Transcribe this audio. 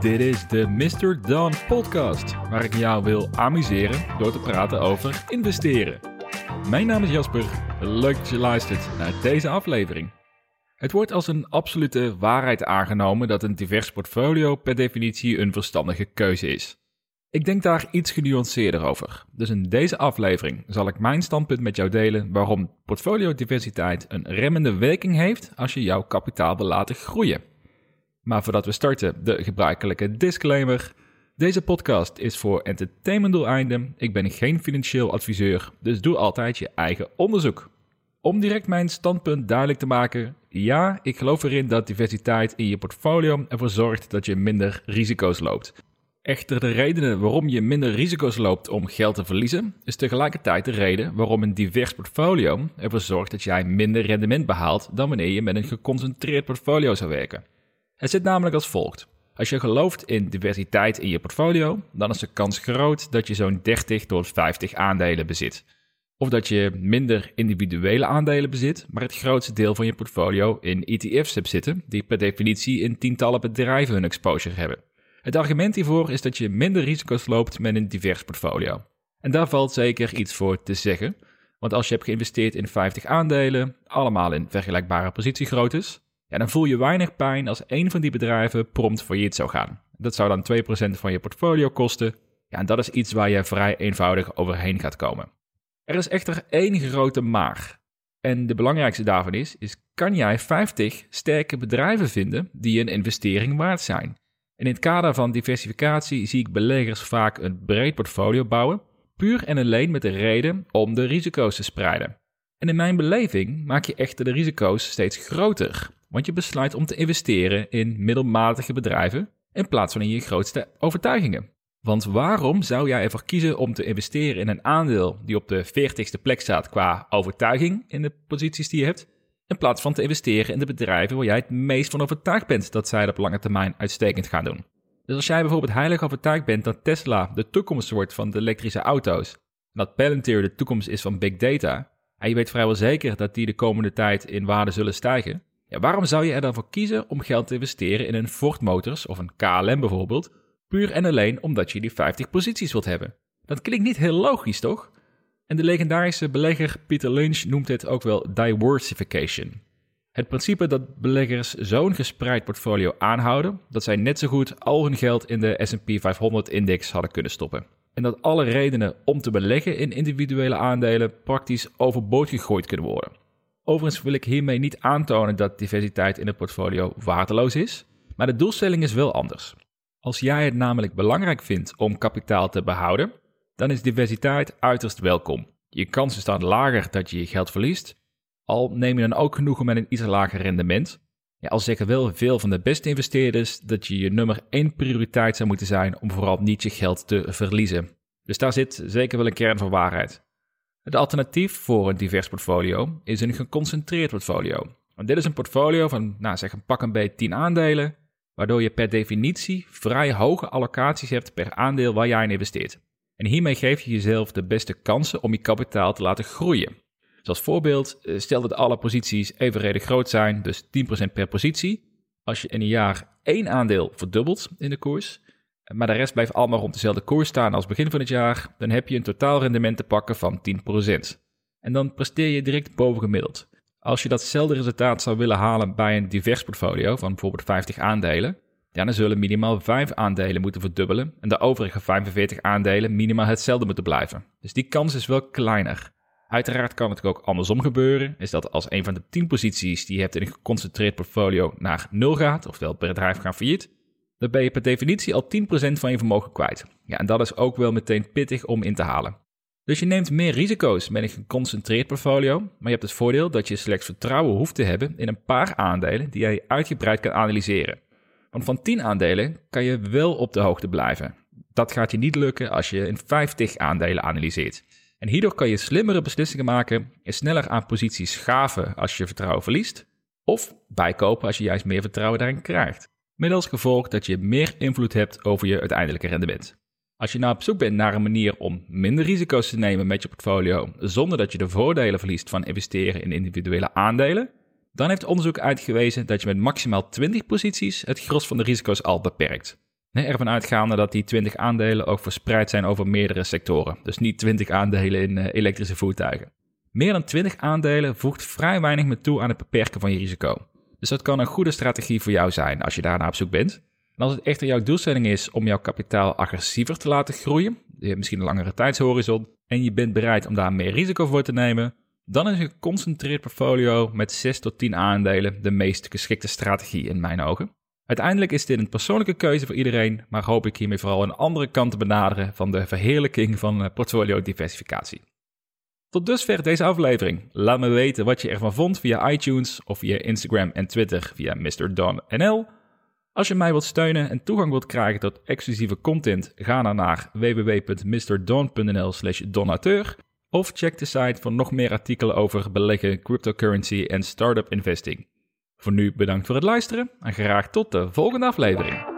Dit is de Mr. Dan podcast, waar ik jou wil amuseren door te praten over investeren. Mijn naam is Jasper, leuk dat je luistert naar deze aflevering. Het wordt als een absolute waarheid aangenomen dat een divers portfolio per definitie een verstandige keuze is. Ik denk daar iets genuanceerder over. Dus in deze aflevering zal ik mijn standpunt met jou delen waarom portfoliodiversiteit een remmende werking heeft als je jouw kapitaal wil laten groeien. Maar voordat we starten, de gebruikelijke disclaimer. Deze podcast is voor entertainmentdoeleinden. Ik ben geen financieel adviseur, dus doe altijd je eigen onderzoek. Om direct mijn standpunt duidelijk te maken, ja, ik geloof erin dat diversiteit in je portfolio ervoor zorgt dat je minder risico's loopt. Echter, de redenen waarom je minder risico's loopt om geld te verliezen, is tegelijkertijd de reden waarom een divers portfolio ervoor zorgt dat jij minder rendement behaalt dan wanneer je met een geconcentreerd portfolio zou werken. Het zit namelijk als volgt. Als je gelooft in diversiteit in je portfolio, dan is de kans groot dat je zo'n 30 tot 50 aandelen bezit. Of dat je minder individuele aandelen bezit, maar het grootste deel van je portfolio in ETF's hebt zitten, die per definitie in tientallen bedrijven hun exposure hebben. Het argument hiervoor is dat je minder risico's loopt met een divers portfolio. En daar valt zeker iets voor te zeggen, want als je hebt geïnvesteerd in 50 aandelen, allemaal in vergelijkbare positiegroottes, ja, dan voel je weinig pijn als één van die bedrijven prompt failliet zou gaan. Dat zou dan 2% van je portfolio kosten. Ja, en dat is iets waar je vrij eenvoudig overheen gaat komen. Er is echter één grote maar. En de belangrijkste daarvan is, is kan jij 50 sterke bedrijven vinden die een investering waard zijn? En in het kader van diversificatie zie ik beleggers vaak een breed portfolio bouwen, puur en alleen met de reden om de risico's te spreiden. En in mijn beleving maak je echter de risico's steeds groter, want je besluit om te investeren in middelmatige bedrijven in plaats van in je grootste overtuigingen. Want waarom zou jij ervoor kiezen om te investeren in een aandeel die op de 40ste plek staat qua overtuiging in de posities die je hebt, in plaats van te investeren in de bedrijven waar jij het meest van overtuigd bent dat zij dat op lange termijn uitstekend gaan doen? Dus als jij bijvoorbeeld heilig overtuigd bent dat Tesla de toekomst wordt van de elektrische auto's, en dat Palantir de toekomst is van big data, en je weet vrijwel zeker dat die de komende tijd in waarde zullen stijgen, ja, waarom zou je er dan voor kiezen om geld te investeren in een Ford Motors of een KLM bijvoorbeeld, puur en alleen omdat je die 50 posities wilt hebben? Dat klinkt niet heel logisch, toch? En de legendarische belegger Peter Lynch noemt het ook wel diversification. Het principe dat beleggers zo'n gespreid portfolio aanhouden dat zij net zo goed al hun geld in de SP 500-index hadden kunnen stoppen. En dat alle redenen om te beleggen in individuele aandelen praktisch overboord gegooid kunnen worden. Overigens wil ik hiermee niet aantonen dat diversiteit in het portfolio waardeloos is, maar de doelstelling is wel anders. Als jij het namelijk belangrijk vindt om kapitaal te behouden, dan is diversiteit uiterst welkom. Je kansen staan lager dat je je geld verliest, al neem je dan ook genoegen met een iets lager rendement. Ja, al zeggen wel veel van de beste investeerders dat je je nummer één prioriteit zou moeten zijn om vooral niet je geld te verliezen. Dus daar zit zeker wel een kern van waarheid. Het alternatief voor een divers portfolio is een geconcentreerd portfolio. Want dit is een portfolio van, nou zeg een pak een beetje 10 aandelen, waardoor je per definitie vrij hoge allocaties hebt per aandeel waar jij in investeert. En hiermee geef je jezelf de beste kansen om je kapitaal te laten groeien. Dus als voorbeeld, eh, stel dat alle posities evenredig groot zijn, dus 10% per positie. Als je in een jaar één aandeel verdubbelt in de koers, maar de rest blijft allemaal rond dezelfde koers staan als begin van het jaar, dan heb je een totaalrendement te pakken van 10%. En dan presteer je direct bovengemiddeld. Als je datzelfde resultaat zou willen halen bij een divers portfolio van bijvoorbeeld 50 aandelen, dan zullen minimaal 5 aandelen moeten verdubbelen en de overige 45 aandelen minimaal hetzelfde moeten blijven. Dus die kans is wel kleiner. Uiteraard kan het ook andersom gebeuren, is dat als een van de 10 posities die je hebt in een geconcentreerd portfolio naar 0 gaat, oftewel het bedrijf gaat failliet, dan ben je per definitie al 10% van je vermogen kwijt. Ja, en dat is ook wel meteen pittig om in te halen. Dus je neemt meer risico's met een geconcentreerd portfolio, maar je hebt het voordeel dat je slechts vertrouwen hoeft te hebben in een paar aandelen die jij uitgebreid kan analyseren. Want van 10 aandelen kan je wel op de hoogte blijven. Dat gaat je niet lukken als je in 50 aandelen analyseert. En hierdoor kan je slimmere beslissingen maken en sneller aan posities schaven als je vertrouwen verliest, of bijkopen als je juist meer vertrouwen daarin krijgt. Met als gevolg dat je meer invloed hebt over je uiteindelijke rendement. Als je nou op zoek bent naar een manier om minder risico's te nemen met je portfolio, zonder dat je de voordelen verliest van investeren in individuele aandelen, dan heeft onderzoek uitgewezen dat je met maximaal 20 posities het gros van de risico's al beperkt. Ervan uitgaande dat die 20 aandelen ook verspreid zijn over meerdere sectoren. Dus niet 20 aandelen in eh, elektrische voertuigen. Meer dan 20 aandelen voegt vrij weinig meer toe aan het beperken van je risico. Dus dat kan een goede strategie voor jou zijn als je daarna op zoek bent. En als het echter jouw doelstelling is om jouw kapitaal agressiever te laten groeien, je hebt misschien een langere tijdshorizon en je bent bereid om daar meer risico voor te nemen, dan is een geconcentreerd portfolio met 6 tot 10 aandelen de meest geschikte strategie in mijn ogen. Uiteindelijk is dit een persoonlijke keuze voor iedereen, maar hoop ik hiermee vooral een andere kant te benaderen van de verheerlijking van eh, portfolio diversificatie. Tot dusver deze aflevering. Laat me weten wat je ervan vond via iTunes of via Instagram en Twitter via Mr. Don NL. Als je mij wilt steunen en toegang wilt krijgen tot exclusieve content, ga dan naar www.mrdon.nl slash donateur of check de site voor nog meer artikelen over beleggen, cryptocurrency en startup investing. Voor nu bedankt voor het luisteren en graag tot de volgende aflevering.